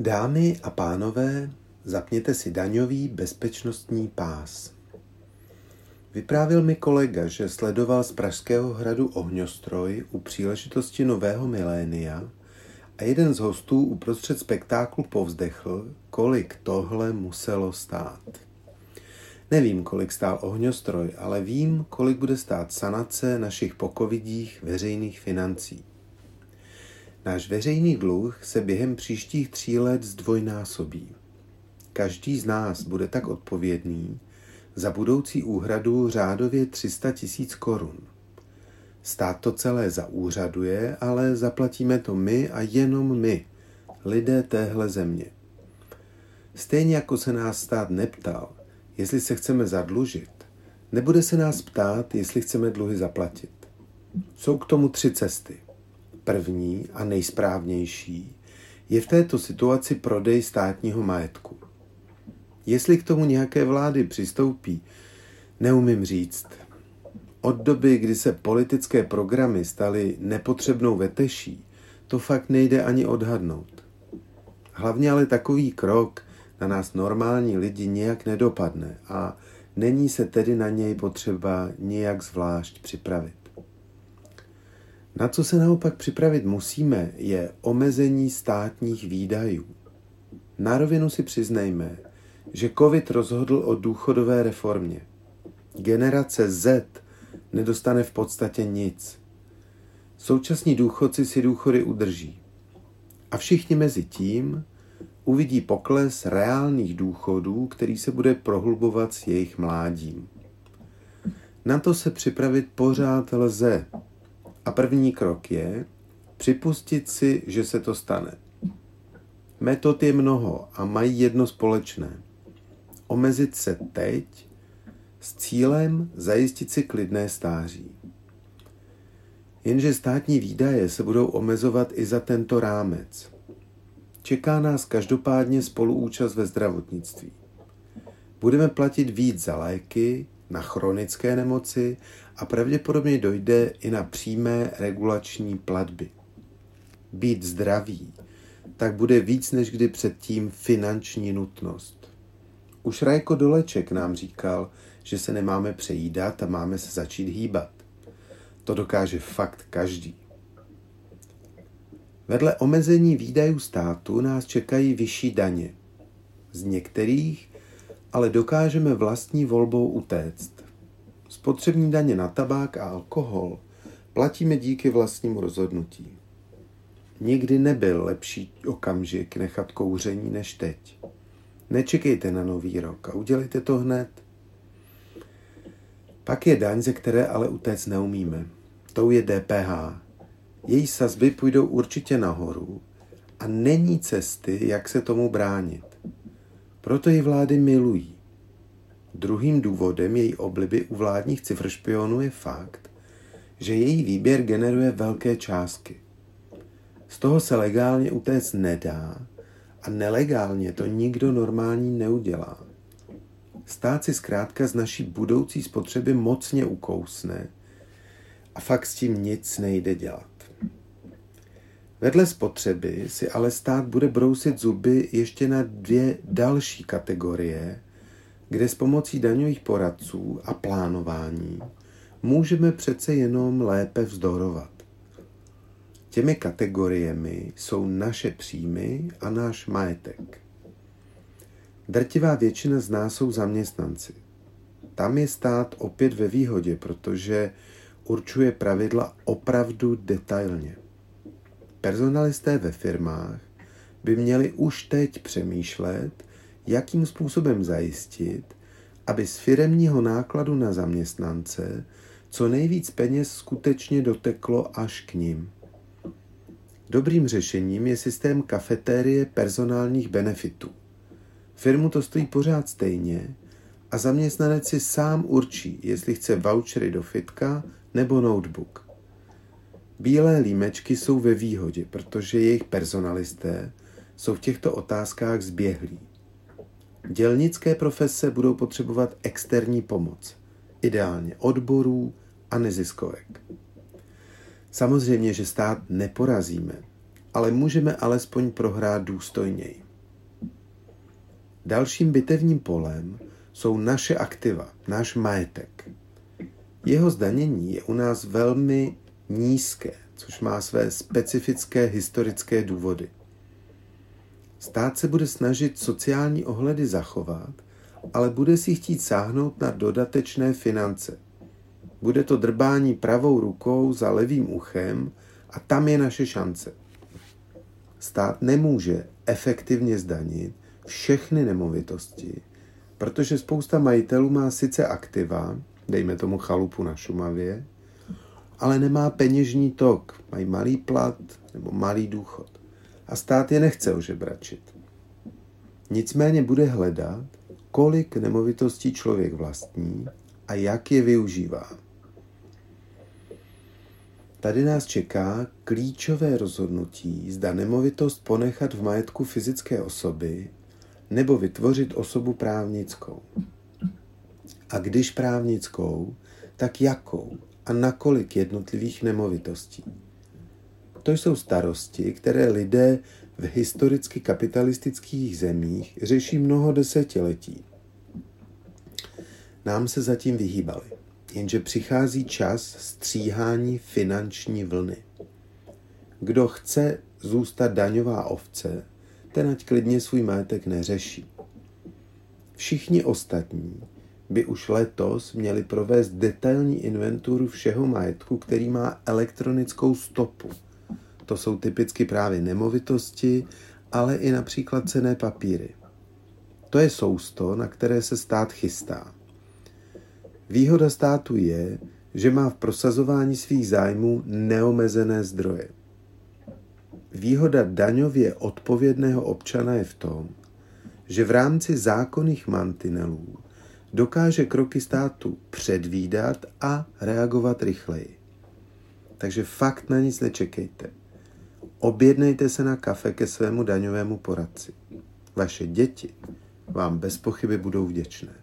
Dámy a pánové, zapněte si daňový bezpečnostní pás. Vyprávěl mi kolega, že sledoval z Pražského hradu ohňostroj u příležitosti nového milénia a jeden z hostů uprostřed spektáklu povzdechl, kolik tohle muselo stát. Nevím, kolik stál ohňostroj, ale vím, kolik bude stát sanace našich pokovidích veřejných financí. Náš veřejný dluh se během příštích tří let zdvojnásobí. Každý z nás bude tak odpovědný za budoucí úhradu řádově 300 tisíc korun. Stát to celé zaúřaduje, ale zaplatíme to my a jenom my, lidé téhle země. Stejně jako se nás stát neptal, jestli se chceme zadlužit, nebude se nás ptát, jestli chceme dluhy zaplatit. Jsou k tomu tři cesty – První a nejsprávnější je v této situaci prodej státního majetku. Jestli k tomu nějaké vlády přistoupí, neumím říct. Od doby, kdy se politické programy staly nepotřebnou veteší, to fakt nejde ani odhadnout. Hlavně ale takový krok na nás normální lidi nějak nedopadne a není se tedy na něj potřeba nějak zvlášť připravit. Na co se naopak připravit musíme, je omezení státních výdajů. Na rovinu si přiznejme, že COVID rozhodl o důchodové reformě. Generace Z nedostane v podstatě nic. Současní důchodci si důchody udrží. A všichni mezi tím uvidí pokles reálných důchodů, který se bude prohlubovat s jejich mládím. Na to se připravit pořád lze, a první krok je připustit si, že se to stane. Metod je mnoho a mají jedno společné. Omezit se teď s cílem zajistit si klidné stáří. Jenže státní výdaje se budou omezovat i za tento rámec. Čeká nás každopádně spoluúčast ve zdravotnictví. Budeme platit víc za léky, na chronické nemoci a pravděpodobně dojde i na přímé regulační platby. Být zdravý, tak bude víc než kdy předtím finanční nutnost. Už Rajko Doleček nám říkal, že se nemáme přejídat a máme se začít hýbat. To dokáže fakt každý. Vedle omezení výdajů státu nás čekají vyšší daně. Z některých ale dokážeme vlastní volbou utéct. Spotřební daně na tabák a alkohol platíme díky vlastnímu rozhodnutí. Nikdy nebyl lepší okamžik nechat kouření než teď. Nečekejte na nový rok a udělejte to hned. Pak je daň, ze které ale utéct neumíme. Tou je DPH. Její sazby půjdou určitě nahoru a není cesty, jak se tomu bránit. Proto ji vlády milují. Druhým důvodem její obliby u vládních cifršpionů je fakt, že její výběr generuje velké částky. Z toho se legálně utéct nedá a nelegálně to nikdo normální neudělá. Stát si zkrátka z naší budoucí spotřeby mocně ukousne a fakt s tím nic nejde dělat. Vedle spotřeby si ale stát bude brousit zuby ještě na dvě další kategorie, kde s pomocí daňových poradců a plánování můžeme přece jenom lépe vzdorovat. Těmi kategoriemi jsou naše příjmy a náš majetek. Drtivá většina z nás jsou zaměstnanci. Tam je stát opět ve výhodě, protože určuje pravidla opravdu detailně. Personalisté ve firmách by měli už teď přemýšlet, jakým způsobem zajistit, aby z firemního nákladu na zaměstnance co nejvíc peněz skutečně doteklo až k ním. Dobrým řešením je systém kafetérie personálních benefitů. Firmu to stojí pořád stejně a zaměstnanec si sám určí, jestli chce vouchery do fitka nebo notebook. Bílé límečky jsou ve výhodě, protože jejich personalisté jsou v těchto otázkách zběhlí. Dělnické profese budou potřebovat externí pomoc, ideálně odborů a neziskovek. Samozřejmě, že stát neporazíme, ale můžeme alespoň prohrát důstojněji. Dalším bitevním polem jsou naše aktiva, náš majetek. Jeho zdanění je u nás velmi nízké, což má své specifické historické důvody. Stát se bude snažit sociální ohledy zachovat, ale bude si chtít sáhnout na dodatečné finance. Bude to drbání pravou rukou za levým uchem a tam je naše šance. Stát nemůže efektivně zdanit všechny nemovitosti, protože spousta majitelů má sice aktiva, dejme tomu chalupu na Šumavě, ale nemá peněžní tok, mají malý plat nebo malý důchod. A stát je nechce ožebračit. Nicméně bude hledat, kolik nemovitostí člověk vlastní a jak je využívá. Tady nás čeká klíčové rozhodnutí, zda nemovitost ponechat v majetku fyzické osoby nebo vytvořit osobu právnickou. A když právnickou, tak jakou a nakolik jednotlivých nemovitostí. To jsou starosti, které lidé v historicky kapitalistických zemích řeší mnoho desetiletí. Nám se zatím vyhýbali, jenže přichází čas stříhání finanční vlny. Kdo chce zůstat daňová ovce, ten ať klidně svůj majetek neřeší. Všichni ostatní by už letos měli provést detailní inventuru všeho majetku, který má elektronickou stopu. To jsou typicky právě nemovitosti, ale i například cené papíry. To je sousto, na které se stát chystá. Výhoda státu je, že má v prosazování svých zájmů neomezené zdroje. Výhoda daňově odpovědného občana je v tom, že v rámci zákonných mantinelů dokáže kroky státu předvídat a reagovat rychleji. Takže fakt na nic nečekejte. Objednejte se na kafe ke svému daňovému poradci. Vaše děti vám bez pochyby budou vděčné.